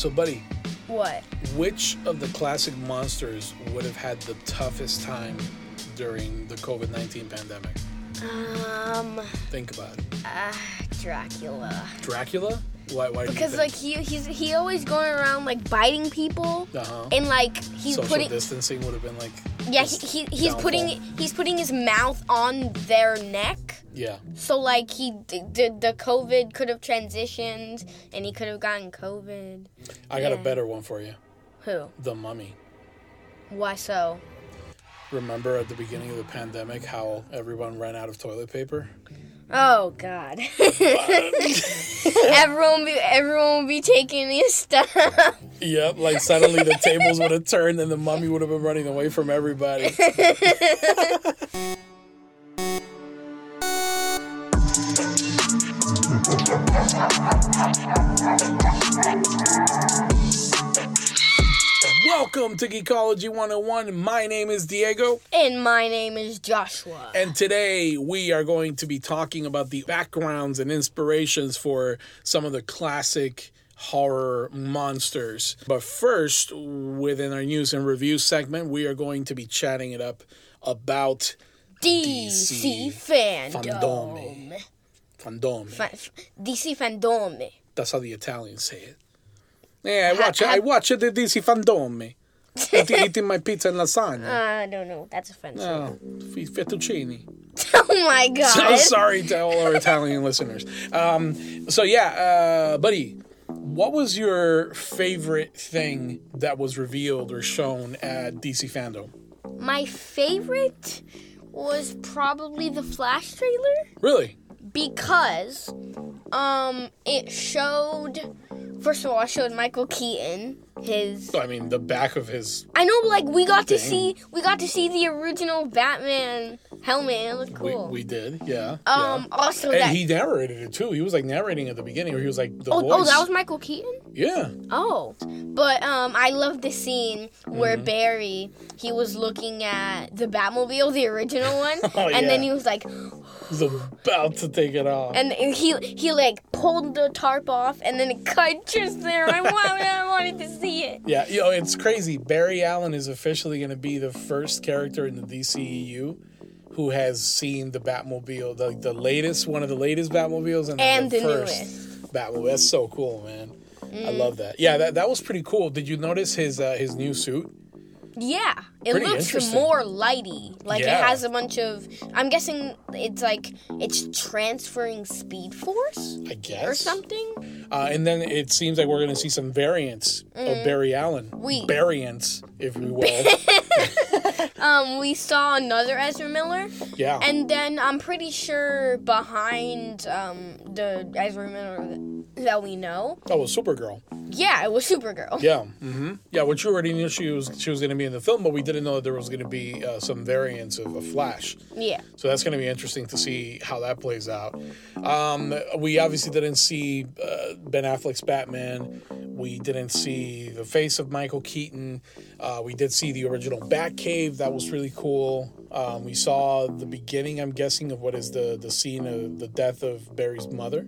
So, buddy, What? which of the classic monsters would have had the toughest time during the COVID 19 pandemic? Um, Think about it. uh, Dracula. Dracula? Why? why Because like he he's he always going around like biting people, uh-huh. and like he's social putting distancing would have been like yeah he, he he's putting he's putting his mouth on their neck. Yeah So like he did the COVID could have transitioned, and he could have gotten COVID. i got a better one for you Who? the mummy Why so? remember at the beginning of the pandemic how everyone ran out of toilet paper Oh God! everyone be everyone will be taking his stuff. yep like suddenly the tables would have turned and the mummy would have been running away from everybody Welcome to Geekology 101. My name is Diego. and my name is Joshua. And today we are going to be talking about the backgrounds and inspirations for some of the classic horror monsters. But first, within our news and review segment, we are going to be chatting it up about DC, DC fandom. fandom. Fa- f- DC fandom. That's how the Italians say it. Yeah, I Ha- watch it. I ha- watch it. The DC fandom. Eating, eating my pizza and lasagna. I don't know. That's offensive. Oh, f- fettuccine. oh my So god. sorry to all our Italian listeners. Um, so yeah, uh, buddy, what was your favorite thing that was revealed or shown at DC Fandom? My favorite was probably the Flash trailer Really? because um it showed first of all it showed Michael Keaton his I mean, the back of his. I know like we got to see we got to see the original Batman helmet and it looked We, cool. we did, yeah. um yeah. also And that he narrated it too. He was like narrating at the beginning, where he was like the oh, voice. oh that was Michael Keaton? yeah. Oh, but um, I love the scene where Mm-hmm. Barry he was looking at the Batmobile, the original one, Oh, and then he was like, He's about to take it off. and he he like pulled the tarp off, and then it cut just there. I wanted, I wanted to see it. Yeah, you know, it's crazy. Barry Allen is officially going to be the first character in the DCEU who has seen the Batmobile, the, the latest, one of the latest Batmobiles, and, And the, the first newest. Batmobile. That's so cool, man. I love that. Yeah, that, that was pretty cool. Did you notice his uh, his new suit? Yeah, it Pretty looks more lighty. Like Yeah. it has a bunch of. I'm guessing it's like it's transferring Speed Force I guess. or something. Uh, and then it seems like we're going to see some variants of Barry Allen. Mm. We- variants, if we will. Um, we saw another Ezra Miller. yeah. And then I'm pretty sure behind um, the Ezra Miller that we know, oh, was Supergirl. yeah, it was Supergirl. Yeah, Mm-hmm. yeah. Which you already knew she was she was going to be in the film, but we didn't know that there was going to be uh, some variants of, of Flash. Yeah. So that's going to be interesting to see how that plays out. Um, we obviously didn't see uh, Ben Affleck's Batman. We didn't see the face of Michael Keaton. Uh, we did see the original Batcave. That was really cool. Um, we saw the beginning, I'm guessing, of what is the, the scene of the death of Barry's mother.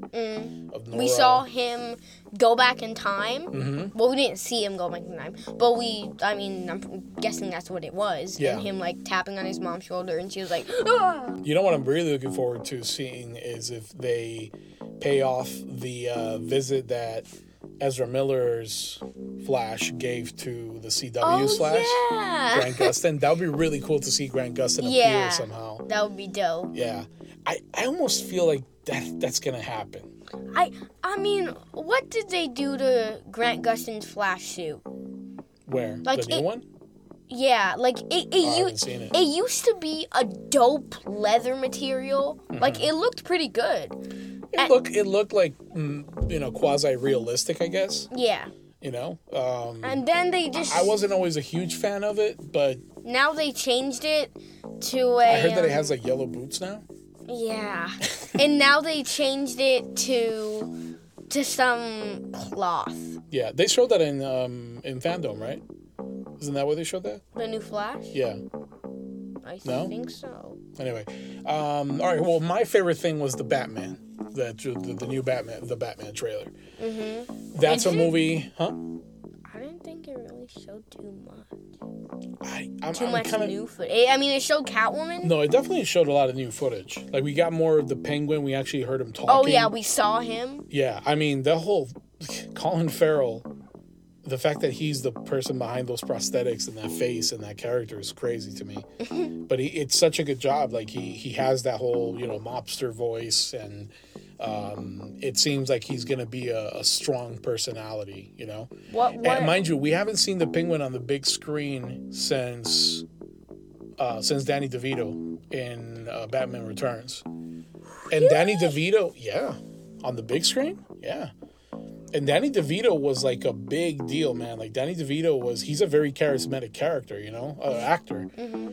Of Nora. We saw him go back in time. Mm-hmm. Well, we didn't see him go back in time, but we, I mean, I'm guessing that's what it was. Yeah. And him like tapping on his mom's shoulder, and she was like, "Ah." You know what I'm really looking forward to seeing is if they pay off the uh, visit that Ezra Miller's Flash gave to the CW "Oh Flash. yeah, Grant Gustin. That would be really cool to see Grant Gustin Yeah. appear somehow. that would be dope." Yeah. I, I almost feel like that that's gonna happen. I, I mean, what did they do to Grant Gustin's Flash suit? Where? Like the new it- one? Yeah, like it, it, Oh, I u- haven't seen it. it used to be a dope leather material. Like Mm-hmm. it looked pretty good. It look it looked like mm, you know, quasi realistic, I guess. Yeah. You know? Um And then they just I wasn't always a huge fan of it, but now they changed it to a I heard that it um, has like yellow boots now. Yeah. and now they changed it to to some cloth. Yeah, they showed that in um in fandom, right? Isn't that where they showed that? The new Flash? Yeah. I No? think so. Anyway, um, all right. Well, my favorite thing was the Batman. that the, the new Batman, the Batman trailer. Mm-hmm. That's a movie, huh? I didn't think it really showed too much. I, I'm, Too I'm much kinda, new footage. I mean, it showed Catwoman. No, it definitely showed a lot of new footage. Like we got more of the Penguin. We actually heard him talking. oh yeah, we saw him. Yeah, I mean the whole Colin Farrell, the fact that he's the person behind those prosthetics and that face and that character is crazy to me. but he, it's such a good job. Like he he has that whole you know mobster voice and. Um, it seems like he's gonna be a, a strong personality, you know. What? What? And mind you, we haven't seen the penguin on the big screen since uh, since Danny DeVito in uh, Batman Returns. And Danny DeVito, yeah, on the big screen, yeah. And Danny DeVito was like a big deal, man. Like Danny DeVito was, he's a very charismatic character, you know, uh, actor.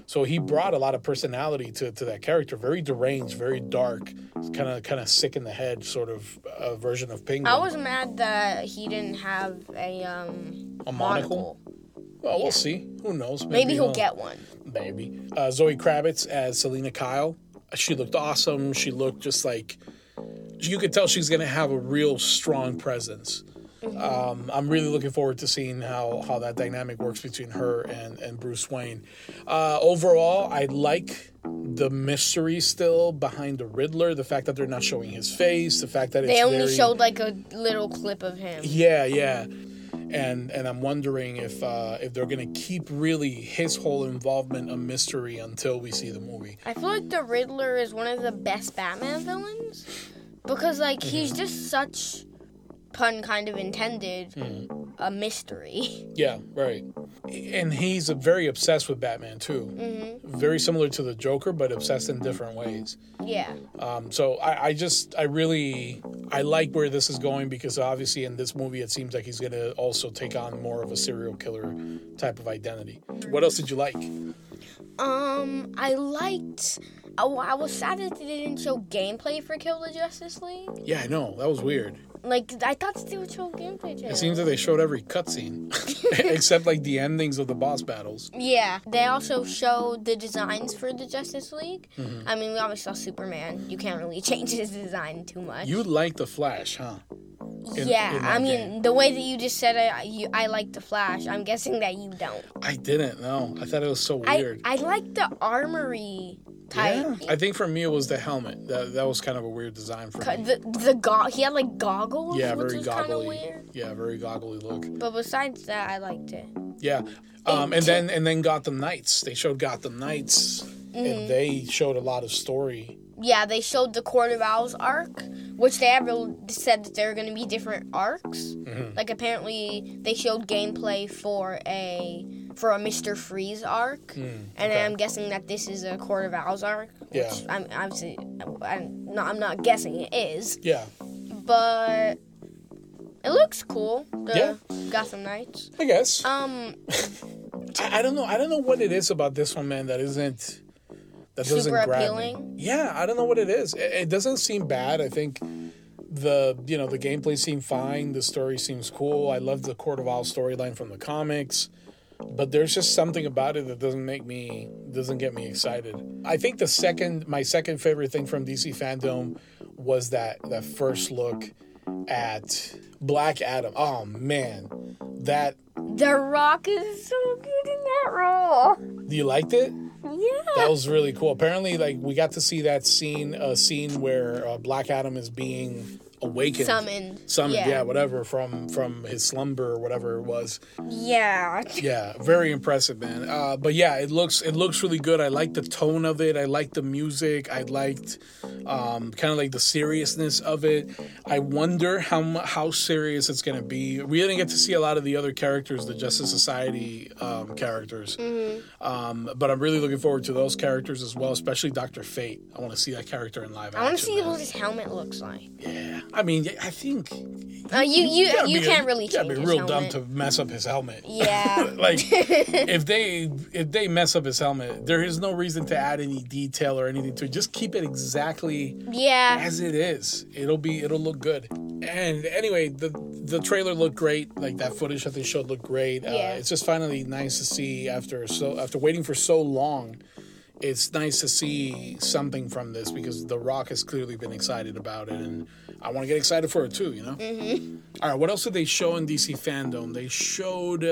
So he brought a lot of personality to, to that character. Very deranged, very dark, kind of kind of sick in the head sort of uh, version of Penguin. I was mad that he didn't have a um A monocle? Well, we'll see. Who knows? Maybe he'll he'll- get one. maybe. Uh, Zoe Kravitz as Selina Kyle. She looked awesome. She looked just like you could tell she's going to have a real strong presence. Um, I'm really looking forward to seeing how, how that dynamic works between her and, and Bruce Wayne. Uh, overall, I like the mystery still behind the Riddler. The fact that they're not showing his face. The fact that it's They only very- showed like a little clip of him. yeah, yeah. And and I'm wondering if uh, if they're gonna keep really his whole involvement a mystery until we see the movie. I feel like the Riddler is one of the best Batman villains because like he's just such pun kind of intended a mystery. Yeah, right. And he's a very obsessed with Batman too. Very similar to the Joker, but obsessed in different ways. yeah. Um, so I, I just I really I like where this is going because obviously in this movie it seems like he's gonna also take on more of a serial killer type of identity. What else did you like? Um, I liked. Oh, I was sad that they didn't show gameplay for Kill the Justice League. Yeah, I know that was weird. Like I thought they would show gameplay. It seems that they showed every cutscene except like the endings of the boss battles. Yeah, they also showed the designs for the Justice League. Mm-hmm. I mean, we always saw Superman. You can't really change his design too much. You like the Flash, huh? in- yeah, in I mean, game. the way that you just said I- you, I like the Flash. I'm guessing that you don't. I didn't No, I thought it was so I weird. I like the armory type. yeah, I think for me it was the helmet. That that was kind of a weird design for me. The the go- he had like goggles, Yeah, which very was goggly. weird. Yeah, very goggly look. But besides that, I liked it. Yeah. Um, and then and then Gotham Knights. They showed Gotham Knights, Mm-hmm. and they showed a lot of story. Yeah, they showed the Court of Owls arc, which they have said that there are going to be different arcs. Mm-hmm. Like apparently, they showed gameplay for a for a Mister Freeze arc, and Hmm, okay. I'm guessing that this is a Court of Owls arc. Which Yeah. I'm obviously I'm not, I'm not guessing it is, Yeah, but it looks cool. The Yeah. Gotham Knights. I guess. Um, I, I don't know. I don't know what it is about this one, man. That isn't that doesn't Super grab appealing? me. Yeah, I don't know what it is. It, it doesn't seem bad. I think the you know the gameplay seemed fine. The story seems cool. I love the Court of Owls storyline from the comics. But there's just something about it that doesn't make me doesn't get me excited. I think the second my second favorite thing from DC fandom was that that first look at Black Adam. Oh man. That The Rock is so good in that role. you liked it? Yeah. That was really cool. Apparently, like we got to see that scene, a scene where uh, Black Adam is being awakened, Summoned. summoned, yeah. Yeah. whatever, from from his slumber or whatever it was. Yeah. Yeah, very impressive, man. Uh, but yeah, it looks it looks really good. I like the tone of it. I like the music. I liked um, kind of like the seriousness of it. I wonder how how serious it's gonna be. We didn't get to see a lot of the other characters, the Justice Society um, characters, um, but I'm really looking forward to those characters as well, especially Doctor Fate. I want to see that character in live I want to see what his helmet looks like. Yeah, I mean, I think Uh, you you gotta you can't really gotta change be real helmet. dumb to mess up his helmet. Yeah. like if they if they mess up his helmet, there is no reason to add any detail or anything to it. Just keep it exactly yeah. as it is. It'll be it'll look good. And anyway, the the trailer looked great. Like that footage that they showed looked great. Uh, Yeah. it's just finally nice to see after so after waiting for so long. It's nice to see something from this because The Rock has clearly been excited about it, and I want to get excited for it too. You know. Mm-hmm. All right. What else did they show in DC fandom? They showed. Uh,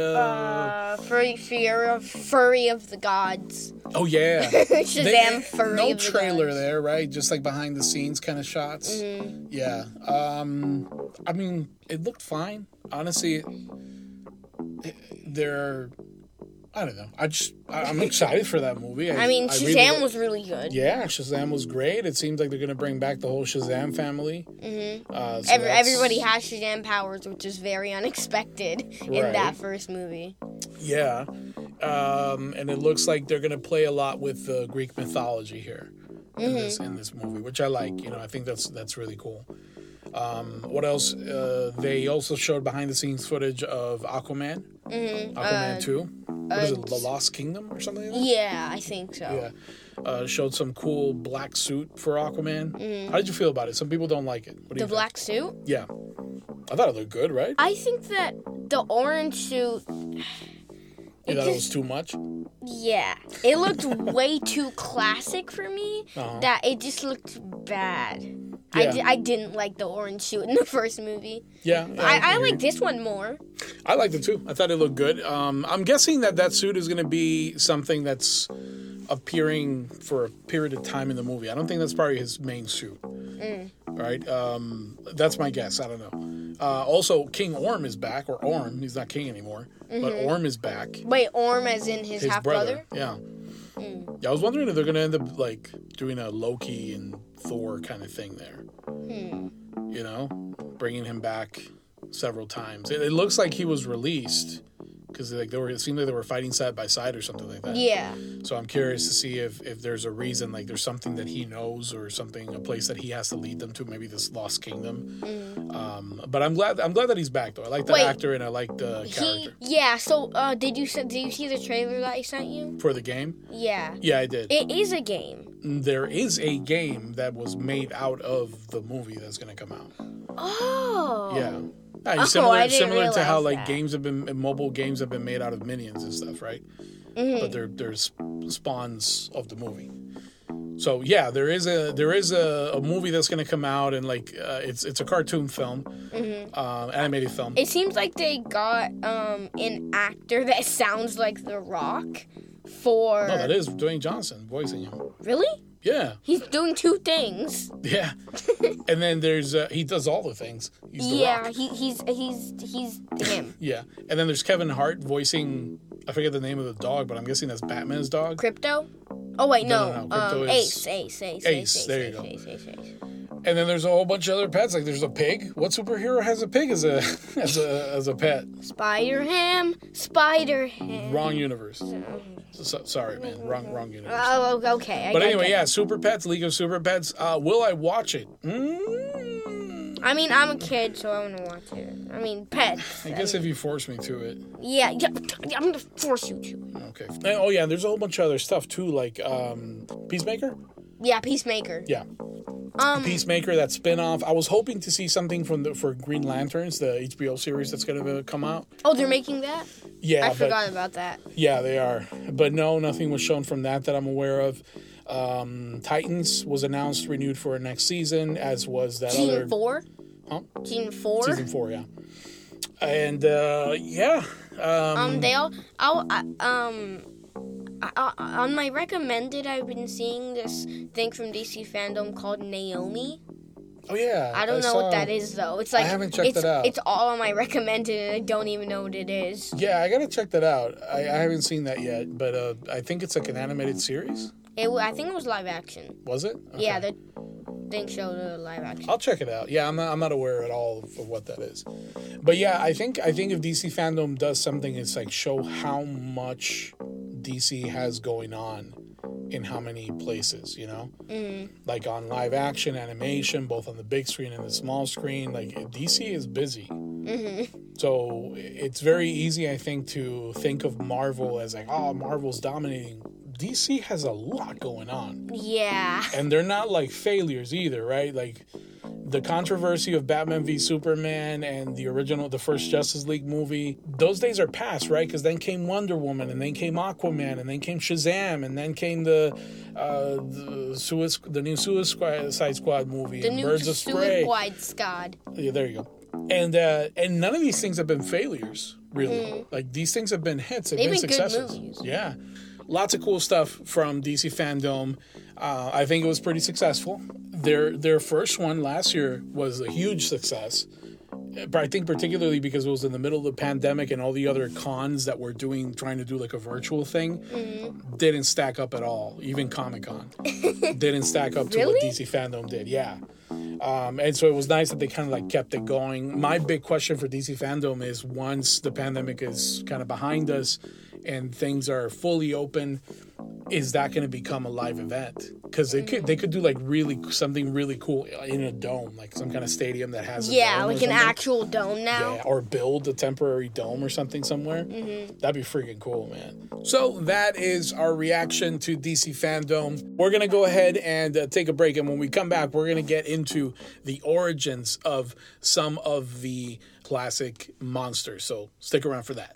Uh, furry, fear of furry of the gods. oh yeah. Shazam, They- furry no the trailer gods. there, right? Just like behind the scenes kind of shots. Mm-hmm. Yeah. Um, I mean, it looked fine. Honestly, it, they're. I don't know. I just I- I'm excited for that movie. I mean, Shazam really was really good. Yeah, Shazam was great. It seems like they're gonna bring back the whole Shazam family. Mm-hmm. Uh, so Every, everybody has Shazam powers, which is very unexpected in that first movie. Yeah, um, and it looks like they're gonna play a lot with the Greek mythology here in this in this movie, which I like. You know, I think that's that's really cool. Um, what else? Uh, they also showed behind the scenes footage of Aquaman, Aquaman Two. What is it? The Lost Kingdom or something? Like that? Yeah, I think so. Yeah. Uh, showed some cool black suit for Aquaman. How did you feel about it? Some people don't like it. What The black suit. Yeah. I thought it looked good, right? I think that the orange suit. You thought it was too much? yeah, it looked way too classic for me. Uh-huh. That it just looked bad. I, di- I didn't like the orange suit in the first movie. Yeah. yeah, I, I like this one more. I liked it too. I thought it looked good. Um, I'm guessing that that suit is going to be something that's appearing for a period of time in the movie. I don't think that's probably his main suit. Right? Um, that's my guess. I don't know. Uh, also, King Orm is back, or Orm. He's not king anymore, but Orm is back. Wait, Orm as in his, His half brother. brother? Yeah. Hmm. Yeah, I was wondering if they're going to end up like doing a Loki and Thor kind of thing there. Hmm. You know, bringing him back several times. It, it looks like he was released because like they were. It seemed like they were fighting side by side or something like that. Yeah. So I'm curious to see if if there's a reason, like there's something that he knows or something, a place that he has to lead them to, maybe this lost kingdom. Um, but I'm glad I'm glad that he's back though. I like the Wait. actor and I like the He character yeah. So uh, did you did you see the trailer that I sent you? for the game. Yeah. Yeah, I did. It is a game. there is a game that was made out of the movie that's going to come out. Oh. Yeah. Yeah, Oh, similar similar to how like that. games have been mobile games have been made out of minions and stuff, right? Mm-hmm. But they're they're spawns of the movie. So yeah, there is a there is a, a movie that's going to come out and like uh, it's it's a cartoon film, um, animated film. Mm-hmm. It seems like they got um an actor that sounds like The Rock for no, that is Dwayne Johnson voicing him. really. Yeah, He's doing two things. yeah. and then there's uh, he does all the things. He's the yeah, Rock. he, he's he's he's him. Yeah, and then there's Kevin Hart voicing. I forget the name of the dog, but I'm guessing that's Batman's dog. Krypto. Oh wait, No, no, no, no, Krypto um, is- Ace, Ace, Ace, Ace, Ace, there you go. Ace, Ace, Ace. And then there's a whole bunch of other pets. Like there's a pig. What superhero has a pig as a as a as a pet? Spider Ham, Spider Ham. Wrong universe. So, sorry, man. Wrong wrong universe. Oh, okay. I But anyway, yeah, Super Pets, League of Super Pets. Uh, will I watch it? Mm, I mean, I'm a kid, so I'm gonna watch it. I mean, pets. I guess if you force me to it. Yeah, yeah, I'm gonna force you to. It. Okay. Oh yeah, there's a whole bunch of other stuff too, like um, Peacemaker. Yeah, Peacemaker. Yeah, Um, Peacemaker. That spin-off. I was hoping to see something from the for Green Lanterns, the HBO series that's going to come out. oh, they're making that. Yeah, I but forgot about that. Yeah, they are. But no, nothing was shown from that that I'm aware of. Um, Titans was announced renewed for next season, as was that Season other four. Huh? Season four. season four. Yeah, and uh, yeah, um, Um, they all. I'll, I, um, I, I, on my recommended, I've been seeing this thing from DC fandom called Naomi. oh yeah. I don't know saw- what that is though. It's like I haven't checked it's, it out. It's all on my recommended, and I don't even know what it is. Yeah, I gotta check that out. I, I haven't seen that yet, but uh, I think it's like an animated series. It, I think it was live action. Was it? Yeah, Okay. the thing showed a live action. I'll check it out. Yeah, I'm not, I'm not aware at all of, of what that is. But yeah, I think I think if DC fandom does something, it's like show how much DC has going on in how many places, you know? Mm. Like on live action, animation, both on the big screen and the small screen. Like DC is busy. Mm-hmm. So it's very easy, I think, to think of Marvel as like, oh, Marvel's dominating. DC has a lot going on Yeah. and they're not like failures either, right? Like the controversy of Batman v Superman and the original, the first Justice League movie, those days are past, right? Because then came Wonder Woman, and then came Aquaman, and then came Shazam, and then came the uh, the, the new Suicide Squad movie, The and new Birds of Prey. Suicide Squad. Yeah, there you go. And uh, and none of these things have been failures, really. Like these things have been hits. They've, They've been, been good successes. movies. Yeah, lots of cool stuff from DC fandom. Uh, I think it was pretty successful. Their their first one last year was a huge success. But I think particularly because it was in the middle of the pandemic and all the other cons that were doing trying to do like a virtual thing Mm-hmm. didn't stack up at all. Even Comic Con didn't stack up to what DC fandom did. Yeah. Um, and so it was nice that they kind of like kept it going. My big question for DC fandom is once the pandemic is kind of behind us and things are fully open, is that going to become a live event? Because they could they could do like really something really cool in a dome, like some kind of stadium that has a Yeah, like an actual dome now. Yeah, or build a temporary dome or something somewhere. Mm-hmm. That'd be freaking cool, man. So that is our reaction to DC fandom. We're gonna go ahead and uh, take a break, and when we come back, we're gonna get into the origins of some of the classic monsters. So stick around for that.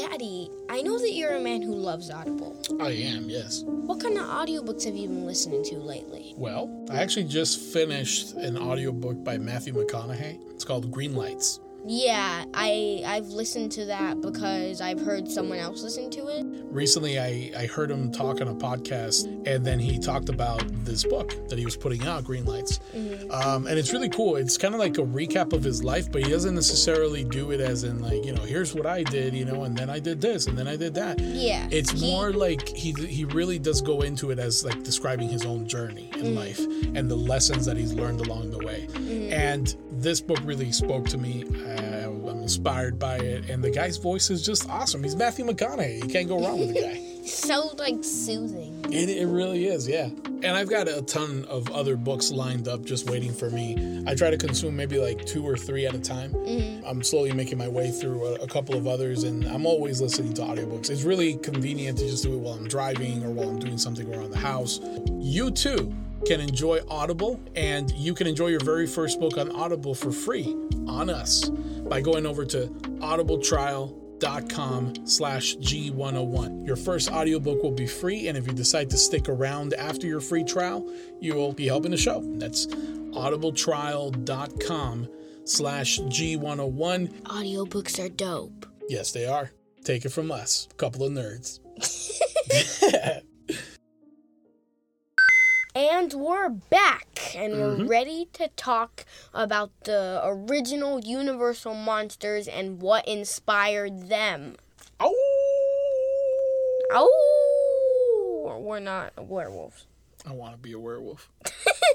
Daddy, I know that you're a man who loves Audible. I am, yes. What kind of audiobooks have you been listening to lately? Well, I actually just finished an audiobook by Matthew McConaughey. It's called Green Lights. Yeah, I I've listened to that because I've heard someone else listen to it. Recently I, I heard him talk on a podcast and then he talked about this book that he was putting out green lights mm-hmm. um, and it's really cool it's kind of like a recap of his life but he doesn't necessarily do it as in like you know here's what i did you know and then i did this and then i did that Yeah. it's he- more like he he really does go into it as like describing his own journey in mm-hmm. life and the lessons that he's learned along the way. Mm-hmm. And this book really spoke to me. I, I'm inspired by it, and the guy's voice is just awesome. He's Matthew McConaughey. You can't go wrong with the guy. so like soothing. It, it really is, yeah. And I've got a ton of other books lined up just waiting for me. I try to consume maybe like two or three at a time. Mm-hmm. I'm slowly making my way through a, a couple of others, and I'm always listening to audiobooks. It's really convenient to just do it while I'm driving or while I'm doing something around the house. You too can enjoy Audible, and you can enjoy your very first book on Audible for free on us by going over to audibletrial.com slash g101 your first audiobook will be free and if you decide to stick around after your free trial you will be helping the show. That's audibletrial.com slash g101 Audiobooks are dope. yes they are. Take it from us. A couple of nerds And we're back, and Mm-hmm. we're ready to talk about the original Universal monsters and what inspired them. oh Oh, we're not werewolves. i want to be a werewolf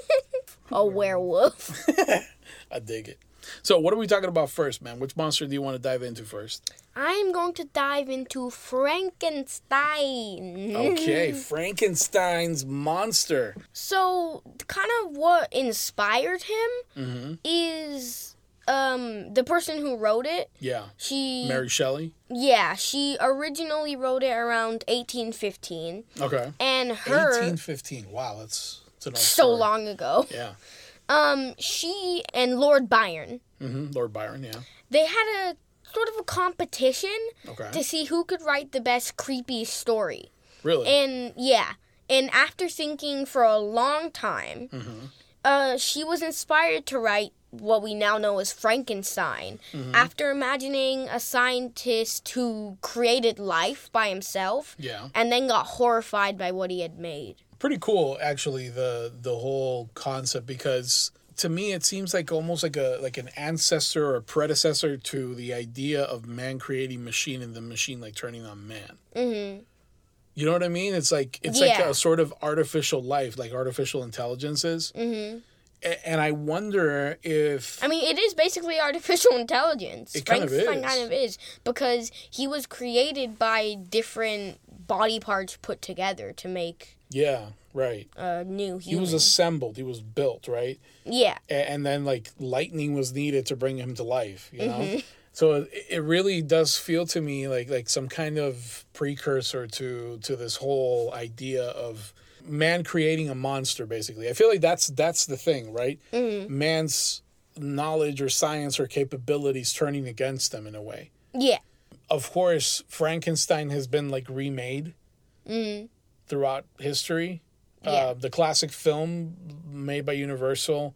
A werewolf. i dig it so what are we talking about first man which monster do you want to dive into first I'm going to dive into Frankenstein. okay frankenstein's monster So, kind of what inspired him mm-hmm. is um the person who wrote it. yeah She mary shelley yeah, she originally wrote it around 1815 okay and her 1815 wow that's, that's so story. long ago. yeah Um she and Lord Byron, hmm lord byron yeah they had a sort of a competition okay to see who could write the best creepy story. really And yeah, and after thinking for a long time, Mm-hmm. uh, she was inspired to write what we now know as Frankenstein. Mm-hmm. After imagining a scientist who created life by himself yeah and then got horrified by what he had made. pretty cool actually the the whole concept because to me it seems like almost like a like an ancestor or a predecessor to the idea of man creating machine and the machine like turning on man. Hmm you know what i mean? It's like it's like a sort of artificial life like artificial intelligences. Hmm A- and i wonder if I mean, it is basically artificial intelligence. It kind of is. kind of is because he was created by different body parts put together to make yeah right a new he was assembled he was built right yeah. And then like lightning was needed to bring him to life you know mm-hmm. So it, it really does feel to me like like some kind of precursor to to this whole idea of man creating a monster basically. I feel like that's that's the thing, right? Man's knowledge or science or capabilities turning against them in a way. Yeah. Of course, Frankenstein has been like remade throughout history. Yeah. Uh, the classic film made by Universal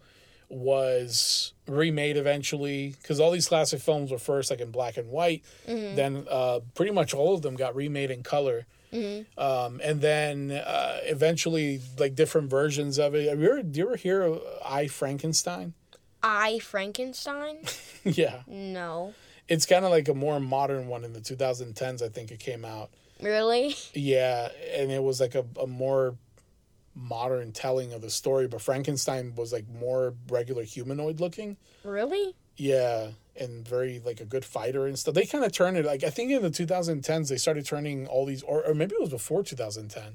was remade eventually because all these classic films were first like in black and white. Then uh, pretty much all of them got remade in color. Um, and then uh, eventually, like different versions of it. Have you ever, do you ever hear of I Frankenstein? I Frankenstein? yeah, no. it's kind of like a more modern one in the 2010s. I think it came out. Really? Yeah, and it was like a, a more modern telling of the story, but Frankenstein was like more regular humanoid looking. Really? Yeah, and very like a good fighter and stuff. They kind of turned it like I think in the 2010s they started turning all these, or, or maybe it was before 2010.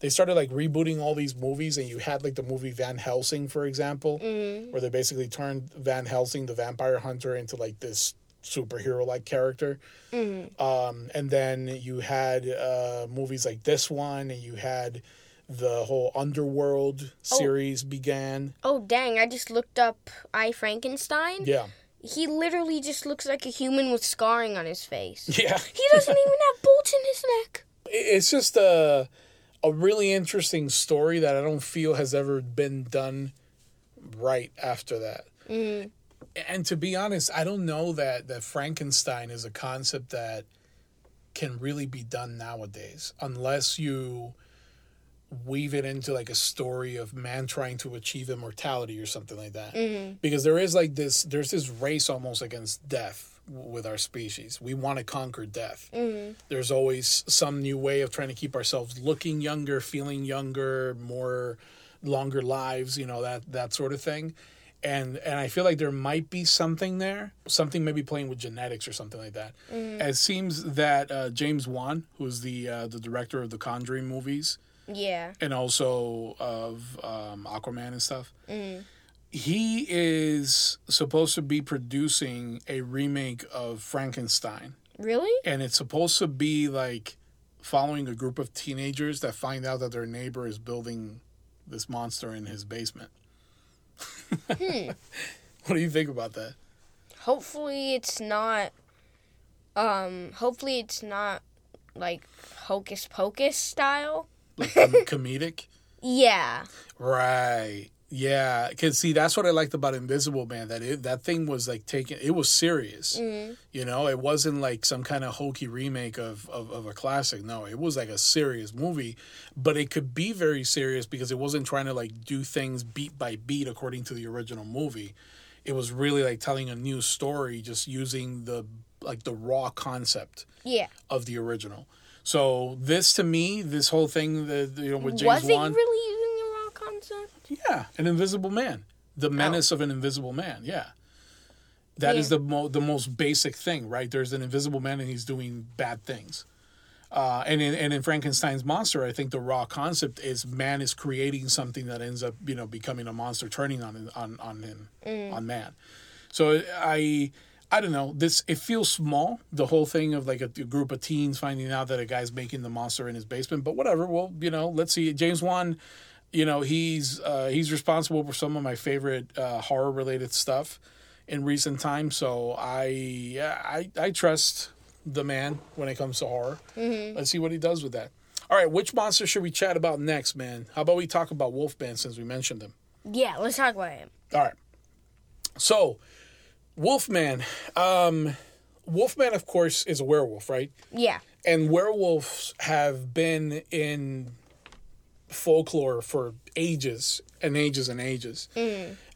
They started like rebooting all these movies, and you had like the movie Van Helsing, for example, where they basically turned Van Helsing, the vampire hunter, into like this superhero like character. Um, and then you had uh, movies like this one, and you had the whole Underworld series began. Oh, dang. I just looked up I Frankenstein. Yeah, He literally just looks like a human with scarring on his face. yeah. He doesn't even have bolts in his neck. it's just a a really interesting story that I don't feel has ever been done right after that. Mm-hmm. And to be honest, I don't know that that Frankenstein is a concept that can really be done nowadays unless you weave it into like a story of man trying to achieve immortality or something like that. Because there is like this there's this race almost against death w- with our species. We want to conquer death. There's always some new way of trying to keep ourselves looking younger, feeling younger, more longer lives, you know, that that sort of thing. And and I feel like there might be something there, something maybe playing with genetics or something like that. It seems that uh, James Wan, who's the uh, the director of the Conjuring movies, Yeah. and also of um, Aquaman and stuff. He is supposed to be producing a remake of Frankenstein, Really? and it's supposed to be like following a group of teenagers that find out that their neighbor is building this monster in his basement. What do you think about that? Hopefully it's not um hopefully it's not like hocus pocus style. Like com- comedic? Yeah. Right. Yeah, because see, that's what I liked about Invisible Man. That it, that thing was like taken. It was serious. Mm-hmm. You know, it wasn't like some kind of hokey remake of, of of a classic. No, it was like a serious movie, but it could be very serious because it wasn't trying to like do things beat by beat according to the original movie. It was really like telling a new story, just using the like the raw concept Yeah. of the original. So this to me, this whole thing, the you know with James Was it really using the raw concept? yeah, an invisible man. The menace of an invisible man. Yeah. that is Yeah. the mo- the most basic thing, right? There's an invisible man and he's doing bad things. Uh, and in and in Frankenstein's monster, I think the raw concept is man is creating something that ends up, you know, becoming a monster, turning on on on him, on man. So I I don't know. This it feels small. The whole thing of like a, a group of teens finding out that a guy's making the monster in his basement. But whatever. Well, you know, let's see. James Wan, you know, he's uh, he's responsible for some of my favorite uh, horror related stuff in recent times. So I yeah, I I trust the man when it comes to horror. Let's see what he does with that. All right, which monster should we chat about next, man? How about we talk about Wolfman since we mentioned him? Yeah, let's talk about him. All right. So, Wolfman. Um, Wolfman, of course, is a werewolf, right? Yeah. And werewolves have been in folklore for ages and ages and ages.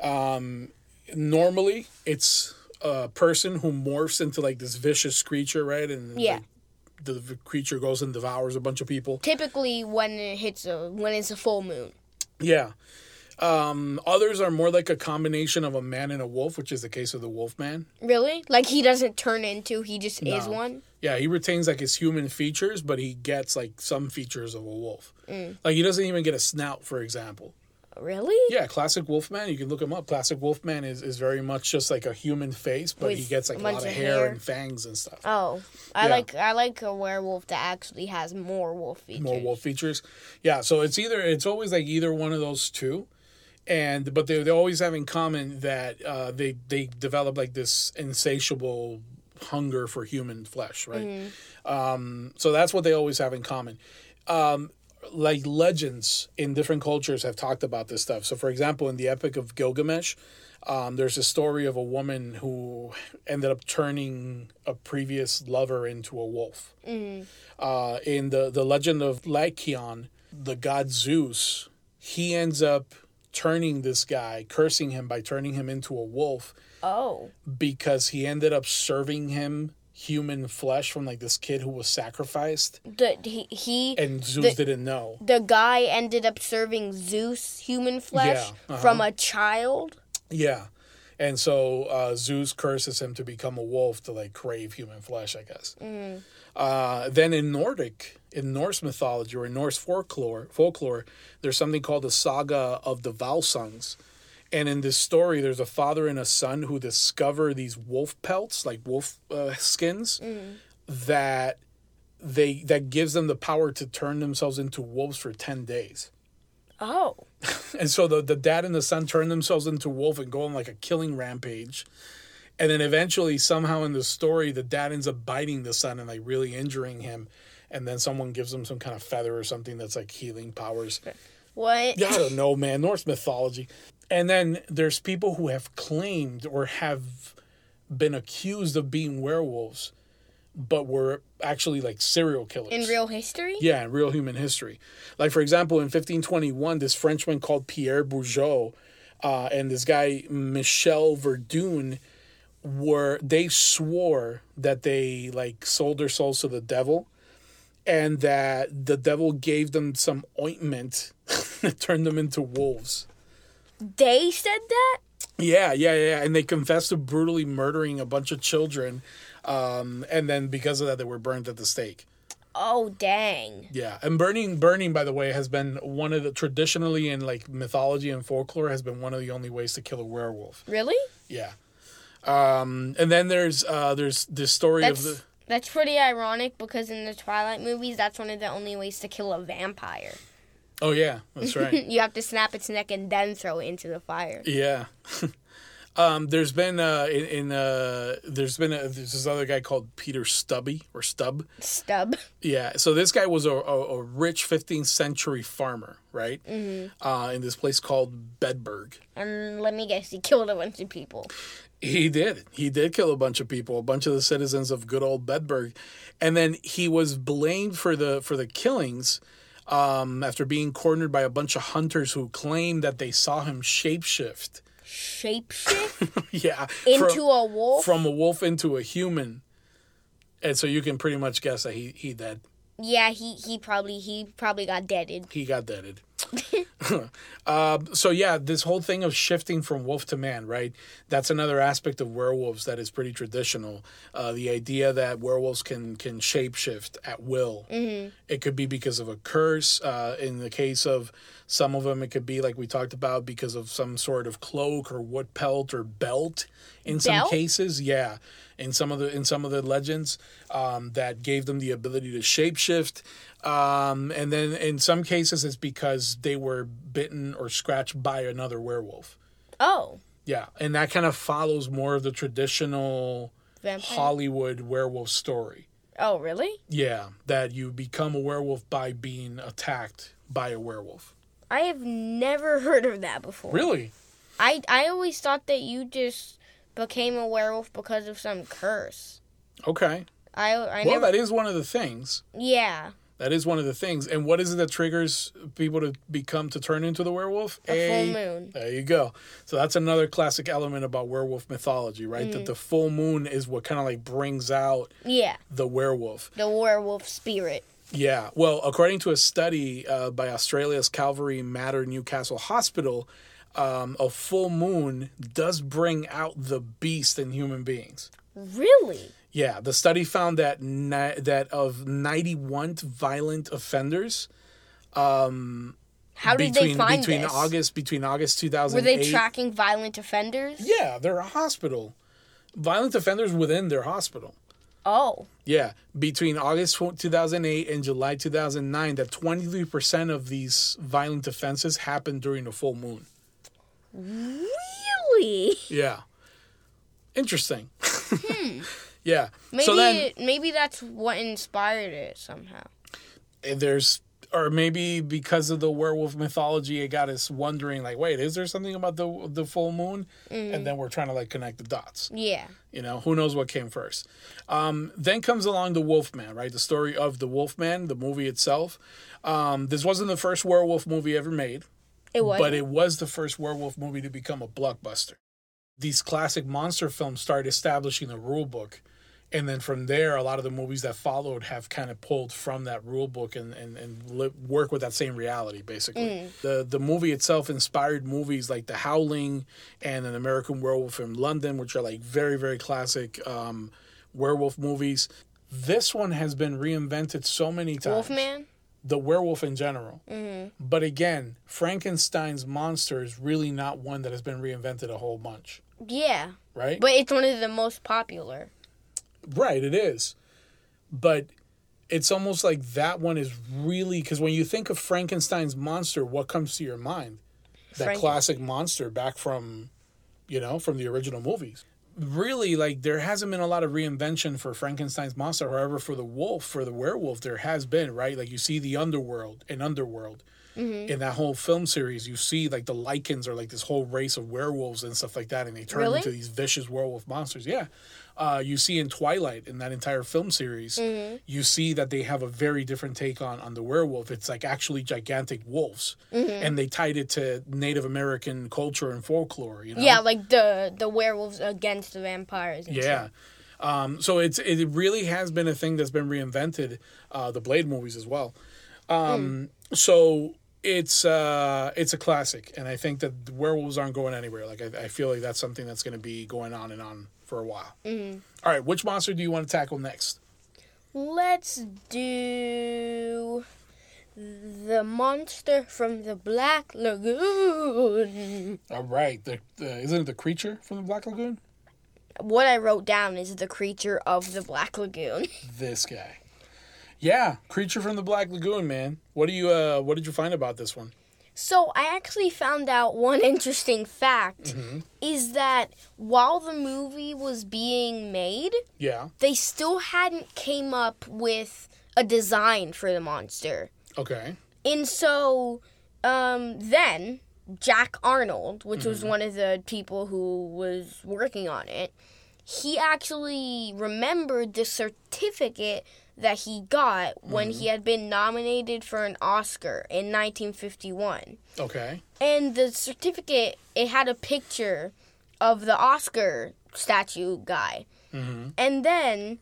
Um, normally, it's a person who morphs into like this vicious creature, right? And Yeah. the, the creature goes and devours a bunch of people. Typically, when it hits a when it's a full moon. Yeah. Um, others are more like a combination of a man and a wolf, which is the case of the Wolfman. Really? Like he doesn't turn into, he just is one. Yeah, he retains like his human features, but he gets like some features of a wolf. Like he doesn't even get a snout, for example. Really? Yeah, classic Wolfman. You can look him up. Classic Wolfman is, is very much just like a human face, but he gets like a a lot of of hair, hair. and fangs and stuff. Oh, I Yeah. like I like a werewolf that actually has more wolf features. More wolf features. Yeah, so it's either it's always like either one of those two. And but they they always have in common that uh, they they develop like this insatiable hunger for human flesh, right? Um, so that's what they always have in common. Um, like legends in different cultures have talked about this stuff. So, for example, in the Epic of Gilgamesh, um, there's a story of a woman who ended up turning a previous lover into a wolf. Uh, in the, the legend of Lycaon, the god Zeus, he ends up turning this guy, cursing him by turning him into a wolf Oh, because he ended up serving him human flesh from like this kid who was sacrificed the he, he and Zeus The- didn't know. the guy ended up serving Zeus human flesh Yeah, uh-huh. from a child. Yeah. And so uh, Zeus curses him to become a wolf to like crave human flesh, I guess. Uh, then in Nordic, in Norse mythology or in Norse folklore, folklore, there's something called the saga of the Volsungs. And in this story, there's a father and a son who discover these wolf pelts, like wolf uh, skins, that they that gives them the power to turn themselves into wolves for ten days. Oh, And so the, the dad and the son turn themselves into wolf and go on like a killing rampage. And then eventually, somehow in the story, the dad ends up biting the son and like really injuring him. And then someone gives him some kind of feather or something that's like healing powers. what? Yeah, I don't know, man. Norse mythology. And then there's people who have claimed or have been accused of being werewolves, but were actually like serial killers. In real history? Yeah, in real human history. Like, for example, in 1521, this Frenchman called Pierre Burgot uh, and this guy, Michel Verdun, were, they swore that they, like, sold their souls to the devil and that the devil gave them some ointment that turned them into wolves. They said that? Yeah, yeah, yeah. And they confessed to brutally murdering a bunch of children. Um, and then because of that, they were burned at the stake. Oh, dang. Yeah, and burning, burning, by the way, has been one of the traditionally in like mythology and folklore has been one of the only ways to kill a werewolf. Really? Yeah, um, and then there's uh, there's this story That's of the that's pretty ironic because in the Twilight movies, that's one of the only ways to kill a vampire. oh yeah, that's right. You have to snap its neck and then throw it into the fire. yeah. Um, there's been uh, in, in uh, there's been a, there's this other guy called Peter Stubby or Stubb. Stub. Yeah, so this guy was a, a, a rich 15th century farmer, right? Mm-hmm. Uh, in this place called Bedburg. And let me guess, he killed a bunch of people. He did. He did kill a bunch of people, a bunch of the citizens of good old Bedburg, and then he was blamed for the for the killings um, after being cornered by a bunch of hunters who claimed that they saw him shapeshift. Shapeshift yeah, into from, a wolf? from a wolf into a human, and so you can pretty much guess that he he dead. yeah, he, he probably he probably got deaded. He got deaded. Um, so yeah, this whole thing of shifting from wolf to man, right? That's another aspect of werewolves that is pretty traditional. Uh, the idea that werewolves can can shapeshift at will. Mm-hmm. It could be because of a curse. Uh, in the case of some of them, it could be like we talked about because of some sort of cloak or wood pelt or belt. In some cases, yeah. In some of the in some of the legends, um, that gave them the ability to shapeshift. Um, and then in some cases, it's because they were bitten or scratched by another werewolf. Oh, Yeah, and that kind of follows more of the traditional vampire. Hollywood werewolf story. oh, really? Yeah, that you become a werewolf by being attacked by a werewolf. I have never heard of that before. Really? I I always thought that you just became a werewolf because of some curse. Okay. I I Well, never. that is one of the things. yeah, That is one of the things. And what is it that triggers people to become to turn into the werewolf? a full moon. There you go. So that's another classic element about werewolf mythology, right? Mm. That the full moon is what kind of like brings out Yeah, the werewolf. the werewolf spirit. Yeah. Well, according to a study uh, by Australia's Calvary Mater Newcastle Hospital, um, a full moon does bring out the beast in human beings. Really? Yeah, the study found that ni- that of 91 violent offenders, How did between they find between this? August between August two thousand. Were they tracking violent offenders? Yeah, they're a hospital. Violent offenders within their hospital. Oh, Yeah, between August 2008 and July 2009, that 23% of these violent offenses happened during the full moon. Really? Yeah. Interesting. yeah. Maybe so then maybe that's what inspired it somehow. there's or maybe because of the werewolf mythology it got us wondering like wait is there something about the the full moon and then we're trying to like connect the dots Yeah. you know who knows what came first um, then comes along the wolfman right the story of the wolfman the movie itself um, this wasn't the first werewolf movie ever made It was. but it was the first werewolf movie to become a blockbuster. These classic monster films started establishing the rule book. And then from there, a lot of the movies that followed have kind of pulled from that rule book and, and, and li- work with that same reality, basically. The, the movie itself inspired movies like The Howling and An American Werewolf in London, which are like very, very classic um, werewolf movies. This one has been reinvented so many times Wolfman. The werewolf in general. Mm-hmm. But again, Frankenstein's monster is really not one that has been reinvented a whole bunch, Yeah, right? but it's one of the most popular. right, it is. But it's almost like that one is really because when you think of Frankenstein's monster, what comes to your mind? That Franken- classic monster back from, you know, from the original movies. Really, like there hasn't been a lot of reinvention for Frankenstein's monster. However, for the wolf, for the werewolf, there has been right. Like you see the underworld and underworld mm-hmm. in that whole film series. You see like the Lycans are like this whole race of werewolves and stuff like that, and they turn Really? into these vicious werewolf monsters. Yeah, uh, you see in Twilight in that entire film series, you see that they have a very different take on on the werewolf. It's like actually gigantic wolves, and they tied it to Native American culture and folklore. You know? Yeah, like the the werewolves against the vampires. And Yeah. Um, so it's it really has been a thing that's been reinvented. Uh, the Blade movies as well. Um, So it's uh, it's a classic, and I think that werewolves aren't going anywhere. Like I, I feel like that's something that's going to be going on and on for a while. All right, which monster do you want to tackle next? Let's do the monster from the Black Lagoon. All right, the, the isn't it the creature from the Black Lagoon? What I wrote down is the creature of the Black Lagoon. This guy. Yeah, creature from the Black Lagoon, man. What do you uh, what did you find about this one? So I actually found out one interesting fact is that while the movie was being made, Yeah. they still hadn't came up with a design for the monster. Okay. And so um, then Jack Arnold, which was one of the people who was working on it, he actually remembered the certificate that he got when he had been nominated for an Oscar in 1951. Okay. And the certificate, it had a picture of the Oscar statue guy. Mhm. And then,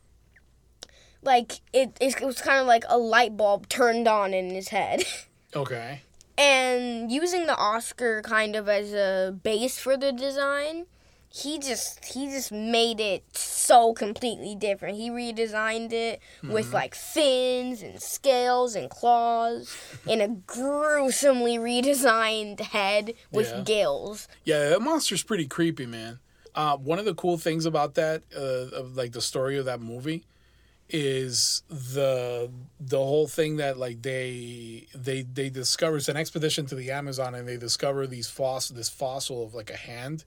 like, it, it was kind of like a light bulb turned on in his head. Okay. and using the Oscar kind of as a base for the design, he just he just made it so completely different. He redesigned it with like fins and scales and claws and a gruesomely redesigned head with Yeah. gills. Yeah, that monster's pretty creepy, man. Uh, one of the cool things about that, uh, of like the story of that movie, is the the whole thing that like they they they discover it's an expedition to the Amazon and they discover these fossil this fossil of like a hand,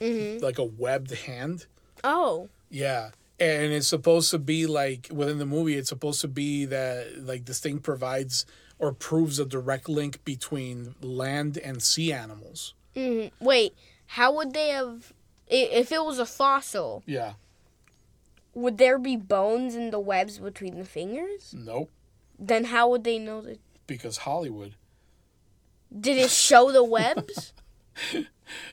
Mm-hmm. like a webbed hand. Oh, Yeah. And it's supposed to be like within the movie, it's supposed to be that like this thing provides or proves a direct link between land and sea animals. Mm-hmm. wait, how would they have? If it was a fossil, Yeah. would there be bones in the webs between the fingers? Nope. Then how would they know that? Because Hollywood. Did it show the webs?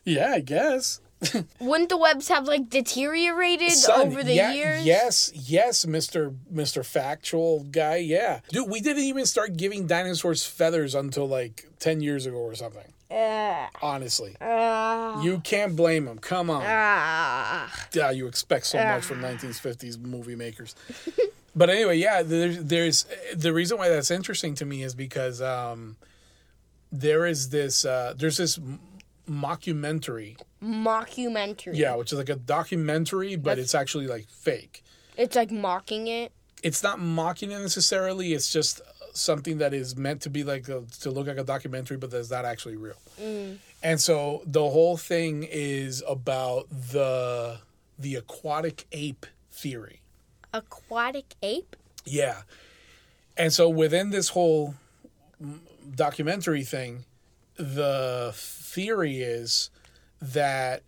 Yeah, I guess. Wouldn't the webs have like deteriorated Son, over the yeah, years? Yes, yes, Mister Mister Factual guy. Yeah, dude, we didn't even start giving dinosaurs feathers until like ten years ago or something. Uh, Honestly, uh, you can't blame them. Come on. ah. yeah, you expect so much from 1950s movie makers. but anyway, yeah, there's, there's the reason why that's interesting to me is because um, there is this uh, there's this mockumentary, Mockumentary. yeah, which is like a documentary, but That's- it's actually like fake. It's like mocking it. It's not mocking it necessarily. It's just something that is meant to be like a, to look like a documentary, but that's not actually real. And so the whole thing is about the the aquatic ape theory. Aquatic ape? Yeah. And so within this whole mm, documentary thing, the theory is that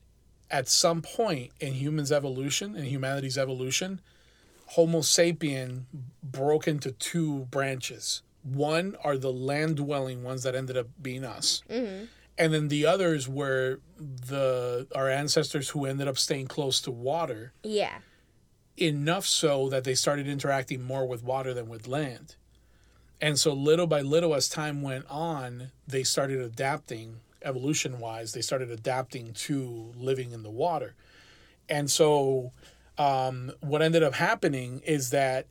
at some point in humans' evolution, in humanity's evolution, Homo sapien broke into two branches. One are the land dwelling ones that ended up being us. Mm-hmm. And then the others were the our ancestors who ended up staying close to water Yeah. enough so that they started interacting more with water than with land. And so little by little as time went on, they started adapting evolution wise, they started adapting to living in the water. And so um, what ended up happening is that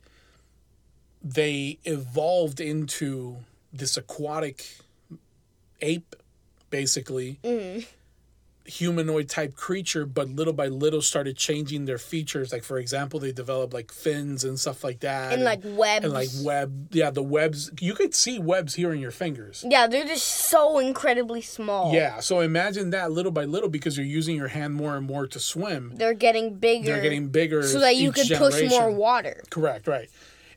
they evolved into this aquatic ape, basically, humanoid type creature, but little by little started changing their features. Like for example, they developed like fins and stuff like that, And like webs. and like web. Yeah, the webs. You could see webs here in your fingers. yeah, they're just so incredibly small. Yeah, so imagine that little by little because you're using your hand more and more to swim. They're getting bigger. They're getting bigger so that you could push more water. Correct, right.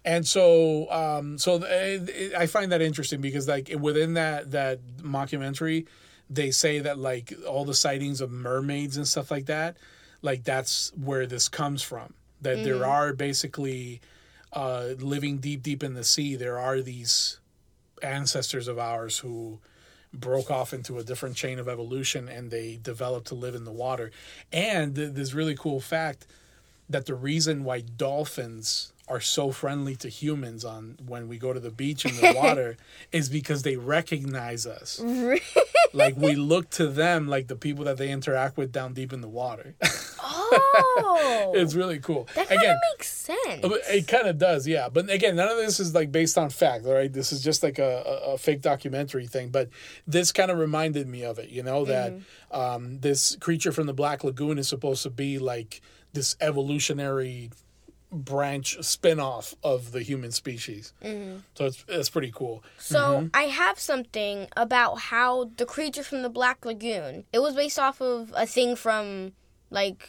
And so, um, so th- I find that interesting because, like, within that that mockumentary, they say that like all the sightings of mermaids and stuff like that, like that's where this comes from. That there are basically uh, living deep, deep in the sea. There are these ancestors of ours who broke off into a different chain of evolution and they developed to live in the water. And th- this really cool fact that the reason why dolphins are so friendly to humans on when we go to the beach in the water is because they recognize us. like we look to them like the people that they interact with down deep in the water. Oh. it's really cool. that kind Again, of makes sense. It kind of does, yeah. But again, none of this is like based on fact, all right? This is just like a, a, a fake documentary thing. But this kind of reminded me of it, you know, that um, this creature from the Black Lagoon is supposed to be like this evolutionary branch spin-off of the human species. So it's it's pretty cool. So Mm-hmm. I have something about how the creature from the Black Lagoon. It was based off of a thing from like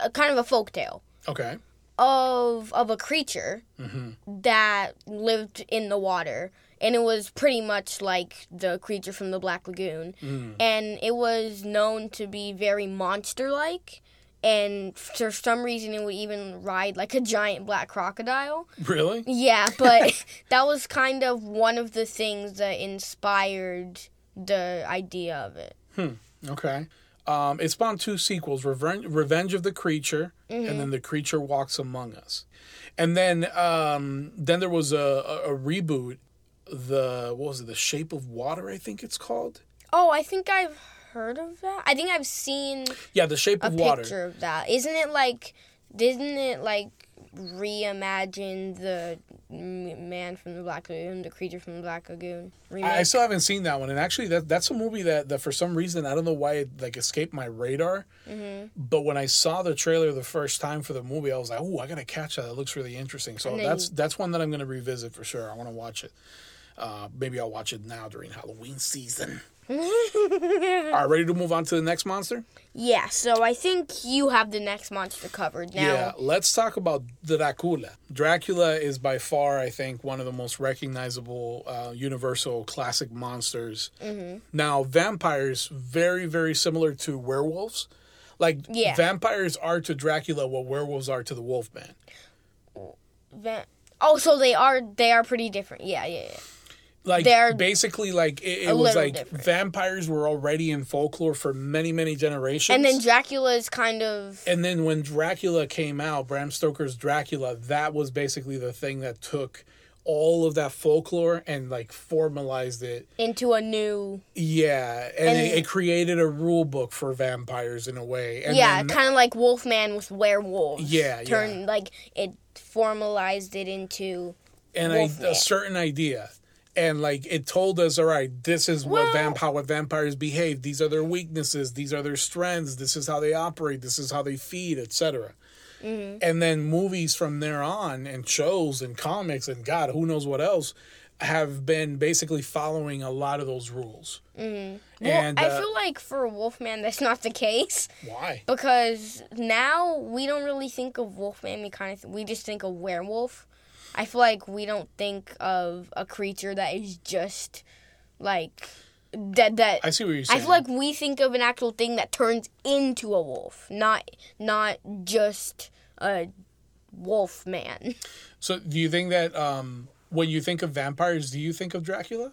a kind of a folk tale Okay. of of a creature Mm-hmm. that lived in the water and it was pretty much like the creature from the Black Lagoon Mm. and it was known to be very monster like and for some reason it would even ride like a giant black crocodile. Really? Yeah, but that was kind of one of the things that inspired the idea of it. Hmm. Okay. Um, it spawned two sequels: Revenge, Revenge of the Creature, and then The Creature Walks Among Us. And then, um, then there was a, a, a reboot. The what was it? The Shape of Water, I think it's called. Oh, I think I've heard of that. I think I've seen Yeah, The Shape a of Water. picture of that. Isn't it like? Didn't it like reimagine the man from the Black Lagoon, the creature from the Black Lagoon? Remake? I, still haven't seen that one, and actually, that that's a movie that, that for some reason I don't know why it like escaped my radar. Mm-hmm. But when I saw the trailer the first time for the movie, I was like, "Oh, I gotta catch that. That looks really interesting." So that's that's one that I'm gonna revisit for sure. I want to watch it. Uh, maybe I'll watch it now during Halloween season. All right, ready to move on to the next monster? yeah. So I think you have the next monster covered now. Yeah, let's talk about Dracula. Dracula is by far, I think, one of the most recognizable uh, universal classic monsters. Mm-hmm. Now, vampires very, very similar to werewolves. Like Yeah. vampires are to Dracula what werewolves are to the Wolfman. Va- oh, so they are they are pretty different. Yeah, yeah, yeah. Like They're basically, like it, it was like different. vampires were already in folklore for many, many generations. And then Dracula is kind of And then when Dracula came out, Bram Stoker's Dracula, that was basically the thing that took all of that folklore and like formalized it. into a new Yeah, and, And- it, it created a rule book for vampires in a way. And yeah, kind of like Wolfman with werewolves. Yeah, yeah. Like it formalized it into and I, a certain idea. And like it told us, all right, this is what Well- vamp how vampires behave. These are their weaknesses. These are their strengths. This is how they operate. This is how they feed, etc. Mm-hmm. And then movies from there on, and shows and comics and God, who knows what else, have been basically following a lot of those rules. Well, And I uh, feel like for Wolfman, that's not the case why? because now we don't really think of Wolfman. We kind of th- we just think of werewolf. I feel like we don't think of a creature that is just like that. That I see what you're saying. I feel like we think of an actual thing that turns into a wolf, not not just a wolf man. so, do you think that um, when you think of vampires, do you think of Dracula?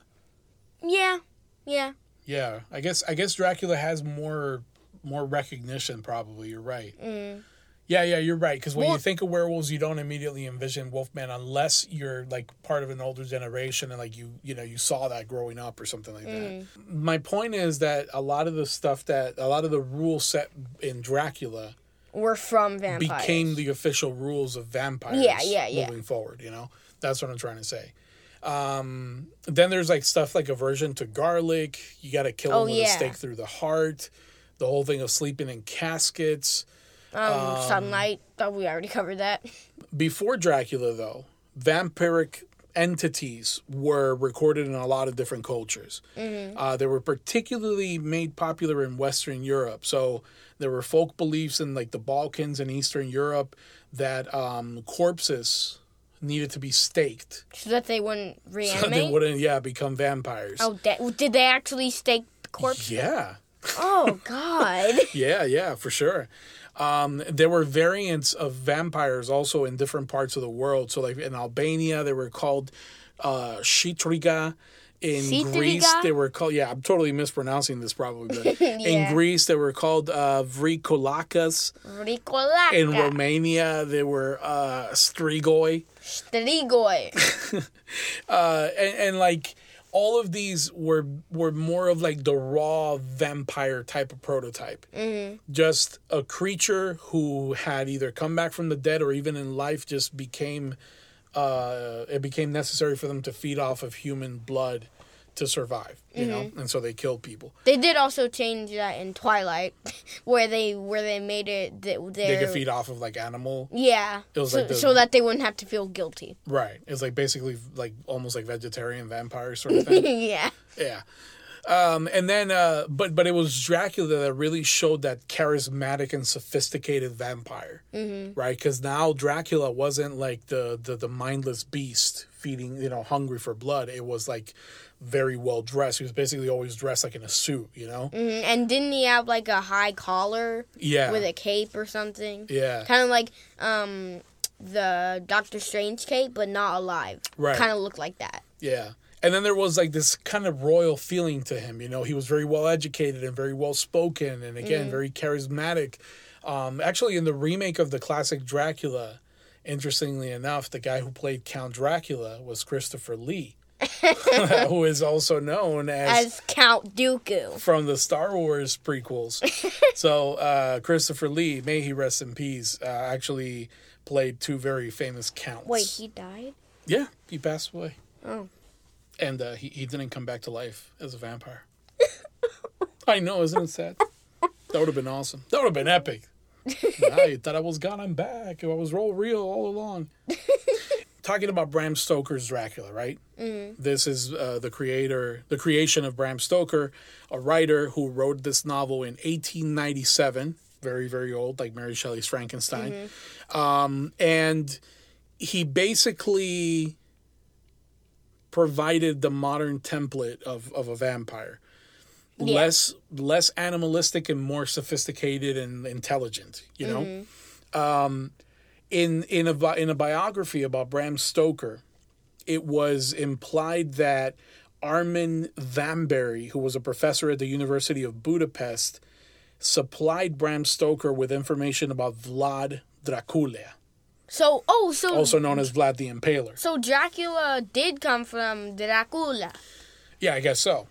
yeah, yeah. Yeah, I guess I guess Dracula has more more recognition. Probably, you're right. Yeah, yeah, you're right. Because when you think of werewolves, you don't immediately envision Wolfman unless you're like part of an older generation and like you you know you saw that growing up or something like that. My point is that a lot of the stuff that a lot of the rules set in Dracula We're from vampires. became the official rules of vampires. Yeah, yeah, yeah. Moving forward, you know, that's what I'm trying to say. Um, then there's like stuff like aversion to garlic. You got to kill Oh, them with a stake through the heart. The whole thing of sleeping in caskets. Um, sunlight. Thought we already covered that. Before Dracula, though, vampiric entities were recorded in a lot of different cultures. Uh, they were particularly made popular in Western Europe. So there were folk beliefs in like the Balkans and Eastern Europe that um, corpses needed to be staked so that they wouldn't so reanimate. they wouldn't, yeah, become vampires. oh, da- did they actually stake the corpse? Yeah, Oh God. yeah, yeah, for sure. Um, there were variants of vampires also in different parts of the world. So, like in Albania, they were called uh, Shitriga. In Shitriga? Greece, they were called. Yeah, I'm totally mispronouncing this probably, but Yeah. in Greece, they were called uh, Vrikolakas. In Romania, they were uh, Strigoi. Strigoi. uh, and, and like all of these were were more of like the raw vampire type of prototype. Mm-hmm. Just a creature who had either come back from the dead or even in life just became uh, it became necessary for them to feed off of human blood to survive. You know, Mm-hmm. and so they killed people. They did also change that in Twilight, where they where they made it that They they could feed off of like animal. Yeah. It was so, like the- so that they wouldn't have to feel guilty. Right. It's like basically like almost like vegetarian vampire sort of thing. yeah. Yeah. Um, and then, uh, but but it was Dracula that really showed that charismatic and sophisticated vampire, mm-hmm. right? Because now Dracula wasn't like the, the the mindless beast feeding, you know, hungry for blood. It was like very well dressed. He was basically always dressed like in a suit, you know. Mhm. And didn't he have like a high collar Yeah. with a cape or something? yeah. Kind of like um the Doctor Strange cape, but not alive. Right. Kind of looked like that. Yeah. And then there was like this kind of royal feeling to him. You know, he was very well educated and very well spoken, and again, very charismatic. Um, actually, in the remake of the classic Dracula, interestingly enough, the guy who played Count Dracula was Christopher Lee, who is also known as, As Count Dooku. from the Star Wars prequels. so uh, Christopher Lee, may he rest in peace, uh, actually played two very famous counts. Wait, he died? Yeah, he passed away. Oh. And uh, he, he didn't come back to life as a vampire. I know, isn't it sad? That would have been awesome. That would have been epic. You thought I was gone, I'm back. I was all real all along. Talking about Bram Stoker's Dracula, right? This is uh, the creator, the creation of Bram Stoker, a writer who wrote this novel in 1897. Very, very old, like Mary Shelley's Frankenstein. Um, and he basically provided the modern template of, of a vampire. Yeah. Less less animalistic and more sophisticated and intelligent, you know? Um, in in a in a biography about Bram Stoker, it was implied that Ármin Vámbéry, who was a professor at the University of Budapest, supplied Bram Stoker with information about Vlad Dracula, So, oh, so also known as Vlad the Impaler. so Dracula did come from Dracula. Yeah, I guess so.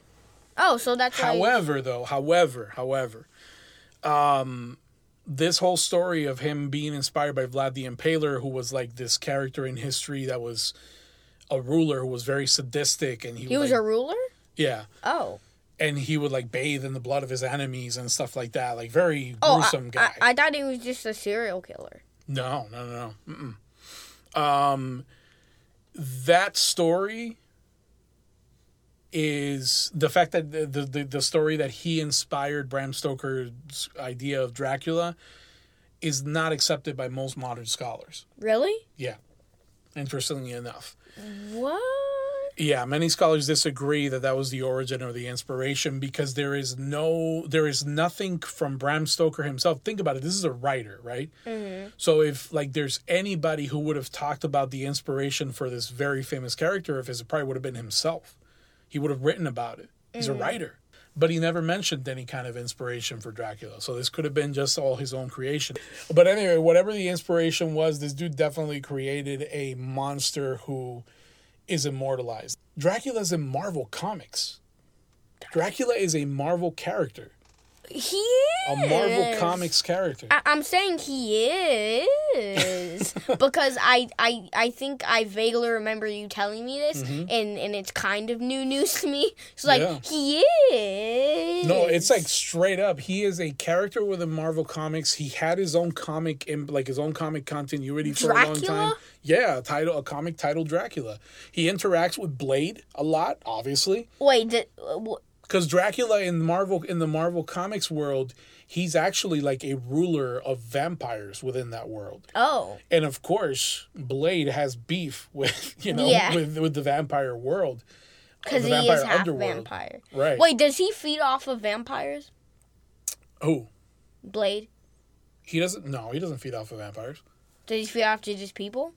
Oh, so that's. However, though, however, however, um, this whole story of him being inspired by Vlad the Impaler, who was like this character in history that was a ruler who was very sadistic and he, He would, was like, a ruler. yeah, Oh. and he would like bathe in the blood of his enemies and stuff like that. Like very Oh, gruesome I, guy. I, I thought he was just a serial killer. No, no, no, no. Mm-mm. Um, that story is the fact that the, the the story that he inspired Bram Stoker's idea of Dracula is not accepted by most modern scholars. Really? Yeah, interestingly enough. What? Yeah, many scholars disagree that that was the origin or the inspiration because there is no, there is nothing from Bram Stoker himself. Think about it. This is a writer, right? Mm-hmm. So if like there's anybody who would have talked about the inspiration for this very famous character of his, it probably would have been himself. He would have written about it. He's a mm. writer, but he never mentioned any kind of inspiration for Dracula. So this could have been just all his own creation. But anyway, whatever the inspiration was, this dude definitely created a monster who is immortalized. Dracula's in Marvel Comics. Dracula is a Marvel character, He is. a. Marvel Comics character. I, I'm saying he is because I, I I think I vaguely remember you telling me this, and and it's kind of new news to me. So like Mm-hmm. Yeah. he is. No, it's like straight up. He is a character within Marvel Comics. He had his own comic, in, like his own comic continuity for a long time. Yeah, a title, a comic titled Dracula. He interacts with Blade a lot, obviously, wait. Did, uh, wh- because Dracula in Marvel in the Marvel Comics world, he's actually like a ruler of vampires within that world. oh, and of course blade has beef with you know Yeah. with, with the vampire world uh, because he vampire is half underworld. vampire. right Wait, does he feed off of vampires? who Blade. he doesn't no he doesn't feed off of vampires Does he feed off to just people?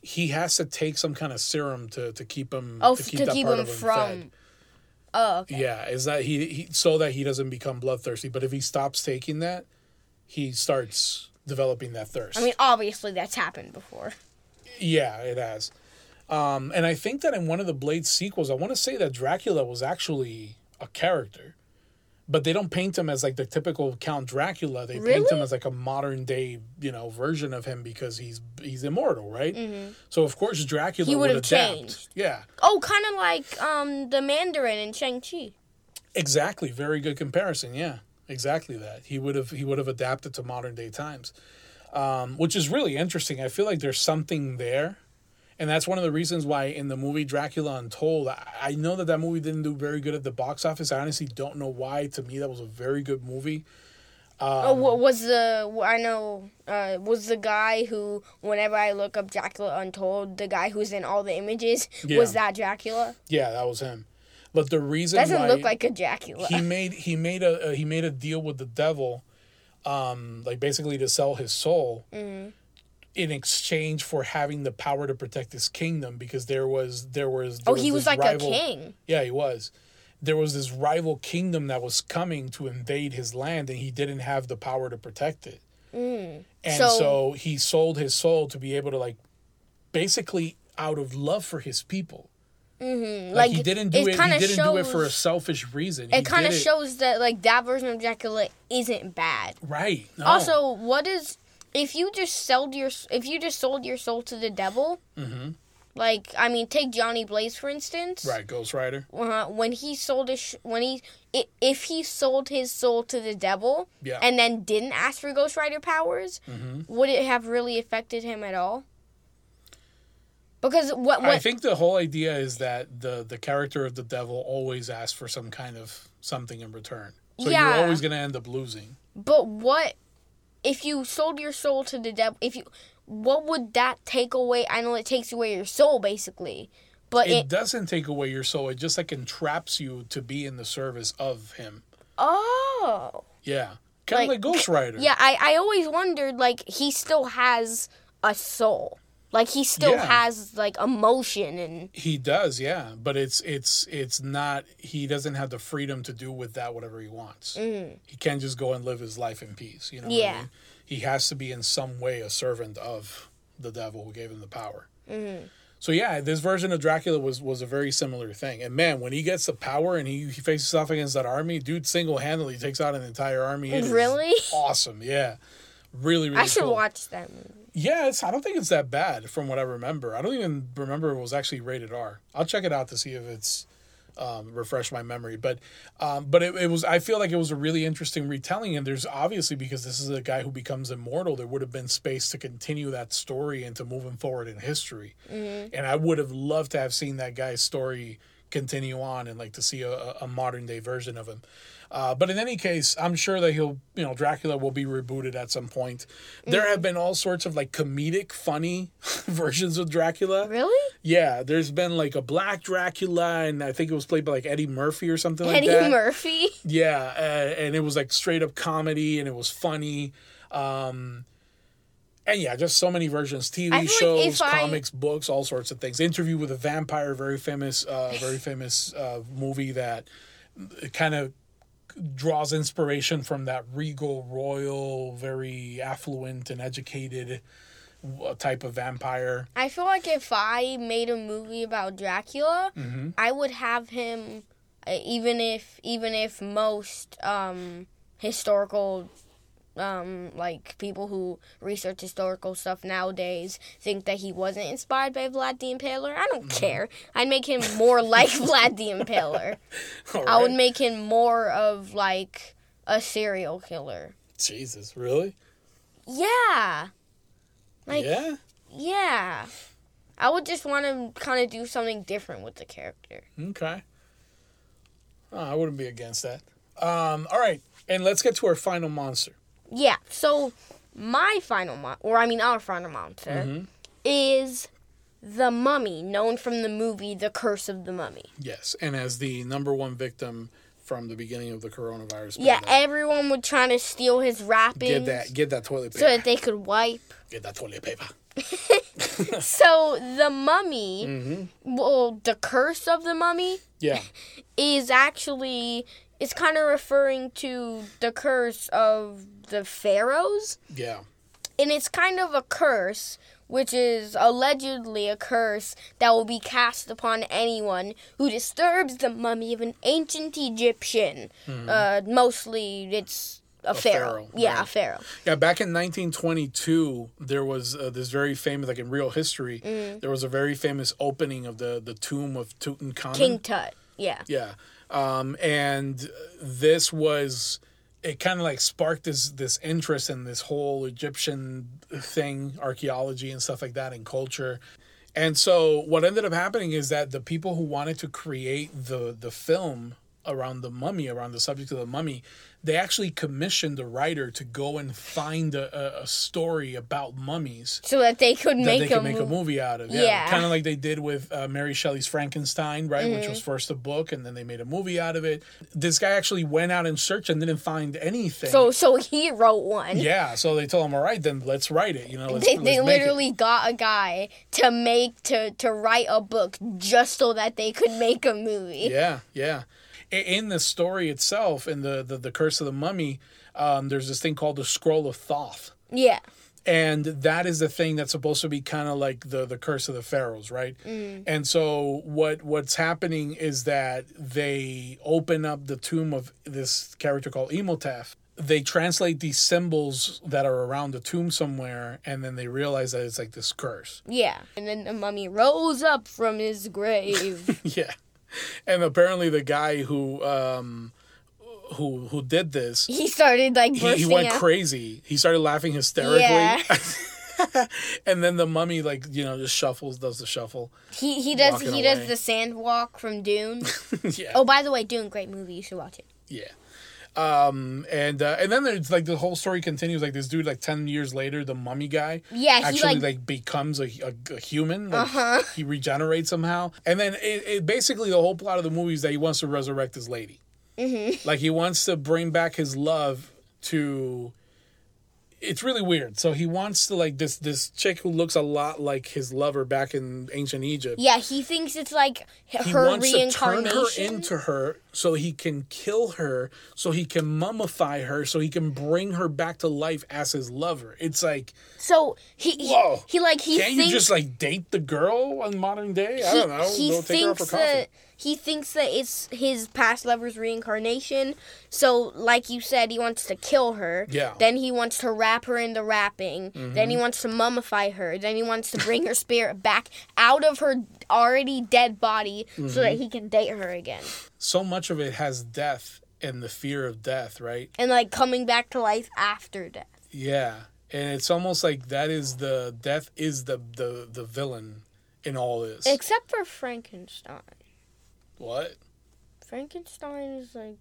he has to take some kind of serum to, to keep him Oh, to keep, to that keep part him of him from. fed. Oh, okay. yeah is that he, he so that he doesn't become bloodthirsty but if he stops taking that he starts developing that thirst I mean, obviously that's happened before. Yeah, it has. Um, and I think that in one of the Blade sequels, I want to say that Dracula was actually a character, but they don't paint him as like the typical Count Dracula. They paint him as like a modern day, you know, version of him because he's he's immortal, right? So of course Dracula Mm-hmm. He would adapt. changed. Yeah, Oh, kind of like um the Mandarin in Shang Chi. exactly. Very good comparison. Yeah, exactly that. He would have he would have adapted to modern day times, um, which is really interesting. I feel like there's something there, and that's one of the reasons why in the movie Dracula Untold, I, know that that movie didn't do very good at the box office. I honestly don't know why. To me, that was a very good movie. oh, was the I know uh, was the guy who whenever I look up Dracula Untold, the guy who's in all the images was that Dracula? Yeah, that was him. But the reason Doesn't look like a Dracula. he made he made a, a he made a deal with the devil, um, like basically to sell his soul. Mm-hmm. In exchange for having the power to protect his kingdom, because there was there was oh, there he was like rival- a king. Yeah, he was. There was this rival kingdom that was coming to invade his land, and he didn't have the power to protect it. And Mm. So- so, he sold his soul to be able to, like, basically out of love for his people. Mm-hmm. Like, Like, he didn't do it it. He didn't do it for a selfish reason. It kind of shows that like that version of Dracula isn't bad. right. No. Also, what is if you just sold your if you just sold your soul to the devil? Mhm. Like I mean, take Johnny Blaze for instance. right, Ghost Rider. Uh, when he sold his when he if he sold his soul to the devil Yeah. Mm-hmm. and then didn't ask for Ghost Rider powers, would it have really affected him at all? Because what I think the whole idea is that the the character of the devil always asks for some kind of something in return. So Yeah. you're always going to end up losing. but what if you sold your soul to the devil? If you what would that take away? I know it takes away your soul basically, but it, it, doesn't take away your soul. It just like entraps you to be in the service of him. oh Yeah, kind of Like- like, Ghost Rider. yeah. I I always wondered like he still has a soul, like he still Yeah. has like emotion and he does. Yeah, but it's it's it's not. He doesn't have the freedom to do with that whatever he wants. He can't just go and live his life in peace. You know. what I Mm. Yeah. mean? He has to be in some way a servant of the devil who gave him the power. Mm-hmm. So yeah, this version of Dracula was was a very similar thing. And man, when he gets the power and he, he faces off against that army, dude single handedly takes out an entire army. It Really? awesome. Yeah, Really, really I should cool. watch that movie. Yeah, it's. I don't think it's that bad from what I remember. I don't even remember it was actually rated R. I'll check it out to see if it's um, refresh my memory. But um, but it, it was. I feel like it was a really interesting retelling. And there's obviously because this is a guy who becomes immortal, there would have been space to continue that story and to move him forward in history. And I would have loved to have seen that guy's story continue on and like to see a, a modern day version of him. Uh, but in any case, I'm sure that he'll, you know, Dracula will be rebooted at some point. There have been all sorts of like comedic, funny versions of Dracula. Really? Yeah, there's been like a black Dracula, and I think it was played by like Eddie Murphy or something like Eddie. Murphy. Yeah, uh, and it was like straight up comedy, and it was funny. Um, and yeah, just so many versions: TV like shows, if I- comics, books, all sorts of things. Interview with a Vampire, very famous, uh, very famous uh, movie that kind of draws inspiration from that regal, royal, very affluent and educated uh, type of vampire. I feel like if I made a movie about Dracula, Mm-hmm. I would have him, uh, even if even if most um, historical, um, like people who research historical stuff nowadays think that he wasn't inspired by Vlad the Impaler. I don't Mm-hmm. care. I'd make him more like Vlad the Impaler. All I would make him more of like a serial killer. Jesus, really? Yeah. Like yeah. Yeah. I would just want to kind of do something different with the character. Okay. Oh, I wouldn't be against that. Um, all right, and let's get to our final monster. Yeah. So my final mon- or I mean our final monster Mm-hmm. is the mummy, known from the movie The Curse of the Mummy. Yes, and as the number one victim from the beginning of the coronavirus. Yeah, pandemic. everyone would try to steal his wrappings get that, get that toilet paper. so that they could wipe. get that toilet paper. So the mummy, Mm-hmm. well, the curse of the mummy Yeah, is actually it's kind of referring to the curse of the pharaohs. yeah, and it's kind of a curse which is allegedly a curse that will be cast upon anyone who disturbs the mummy of an ancient Egyptian. Uh, mostly, it's a, pharaoh. pharaoh, Yeah, right. a pharaoh. yeah. Back in 1922, there was uh, this very famous, like in real history, Mm. there was a very famous opening of the the tomb of Tutankhamun. King Tut. Yeah. Yeah. Um, and this was it kind of like sparked this this interest in this whole Egyptian thing, archaeology and stuff like that and culture. And so what ended up happening is that the people who wanted to create the the film around the mummy, around the subject of the mummy, they actually commissioned a writer to go and find a, a, a story about mummies So that they could that make, they a, could make a movie out of. Yeah, Yeah. Mm-hmm. kind of like they did with uh, Mary Shelley's Frankenstein, right? Which was first a book, and then they made a movie out of it. This guy actually went out and searched and didn't find anything. So, so he wrote one. yeah, so they told him, "All right, then let's write it." You know, let's, They, let's they make it." literally got a guy to make to to write a book just so that they could make a movie. Yeah, yeah. In the story itself, in the the, the Curse of the Mummy, um, there's this thing called the Scroll of Thoth. Yeah. and that is the thing that's supposed to be kind of like the the curse of the pharaohs right and so what what's happening is that they open up the tomb of this character called Imhotep they translate these symbols that are around the tomb somewhere and then they realize that it's like this curse Yeah. And then the mummy rose up from his grave. yeah and apparently the guy who um who who did this he started like he, he went out. crazy. He started laughing hysterically. Yeah. and then the mummy, like you know, just shuffles, does the shuffle. He he does he away. does the sand walk from Dune. yeah, oh, by the way, Dune, great movie. You should watch it. yeah. Um, and uh, and then there's like the whole story continues. Like this dude, like ten years later, the mummy guy, Yeah, actually like, like, becomes a, a, a human. Like, Uh-huh. He regenerates somehow, and then it, it basically the whole plot of the movie is that he wants to resurrect his lady. Mm-hmm. Like he wants to bring back his love to. It's really weird. So he wants to like this this chick who looks a lot like his lover back in ancient Egypt. yeah, he thinks it's like h- He her wants to turn her into her so he can kill her, so he can mummify her, so he can bring her back to life as his lover. It's like, so he he, Whoa. he like he can't thinks you just like date the girl in modern day? I don't know. he Go take her out for thinks coffee. He thinks that it's his past lover's reincarnation. So, like you said, he wants to kill her. Yeah. Then he wants to wrap her in the wrapping. Then he mm-hmm. wants to mummify her. Then he wants to bring her spirit back out of her already dead body so that mm-hmm. he can date her again. So much of it has death and the fear of death, right? And like coming back to life after death. Yeah. And it's almost like that is the death is the the the villain in all this. Except for Frankenstein. What? Frankenstein is like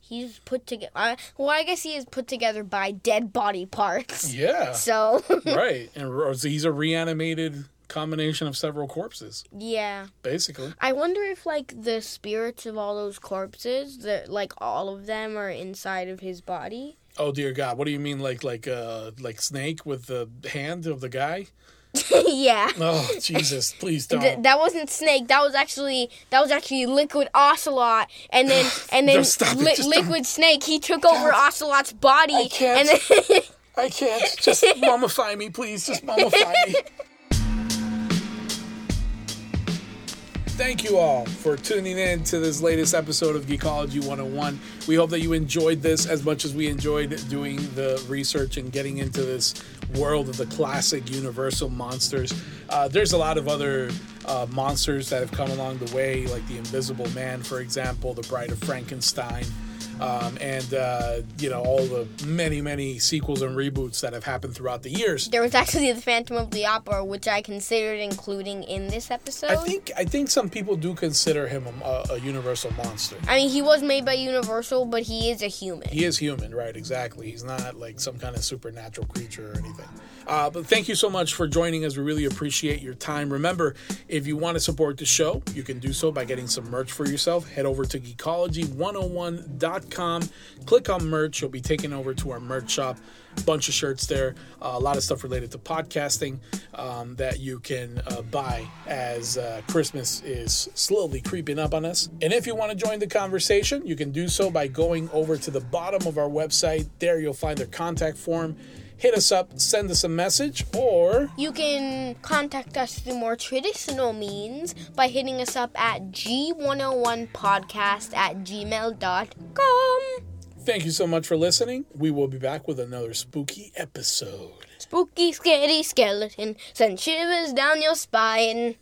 he's put together. Well, I guess he is put together by dead body parts. Yeah. So right. And he's a reanimated combination of several corpses, yeah, basically. I wonder if like the spirits of all those corpses, that like all of them are inside of his body. Oh dear God! What do you mean, like like uh like Snake with the hand of the guy? yeah. Oh Jesus! Please don't. Th- that wasn't Snake. That was actually that was actually Liquid Ocelot, and then and then it, Li- just don't. Liquid Snake. He took over Ocelot's body, I can't. and then I can't. Just mummify me, please. Just mummify me. Thank you all for tuning in to this latest episode of Geekology 101. We hope that you enjoyed this as much as we enjoyed doing the research and getting into this world of the classic Universal monsters. Uh, there's a lot of other uh, monsters that have come along the way, like the Invisible Man, for example, the Bride of Frankenstein um, and uh, you know all the many many sequels and reboots that have happened throughout the years. there was actually the Phantom of the Opera, which I considered including in this episode. I think I think some people do consider him a, a universal monster. I mean, he was made by Universal, but he is a human. He is human, right? Exactly. He's not like some kind of supernatural creature or anything. Uh, but thank you so much for joining us. We really appreciate your time. Remember, if you want to support the show, you can do so by getting some merch for yourself. Head over to geekology101.com, click on merch. You'll be taken over to our merch shop. Bunch of shirts there, uh, a lot of stuff related to podcasting um, that you can uh, buy as uh, Christmas is slowly creeping up on us. And if you want to join the conversation, you can do so by going over to the bottom of our website. There you'll find our contact form hit us up, send us a message, or. You can contact us through more traditional means by hitting us up at g101podcast at gmail.com. Thank you so much for listening. We will be back with another spooky episode. Spooky, scary skeleton, send shivers down your spine.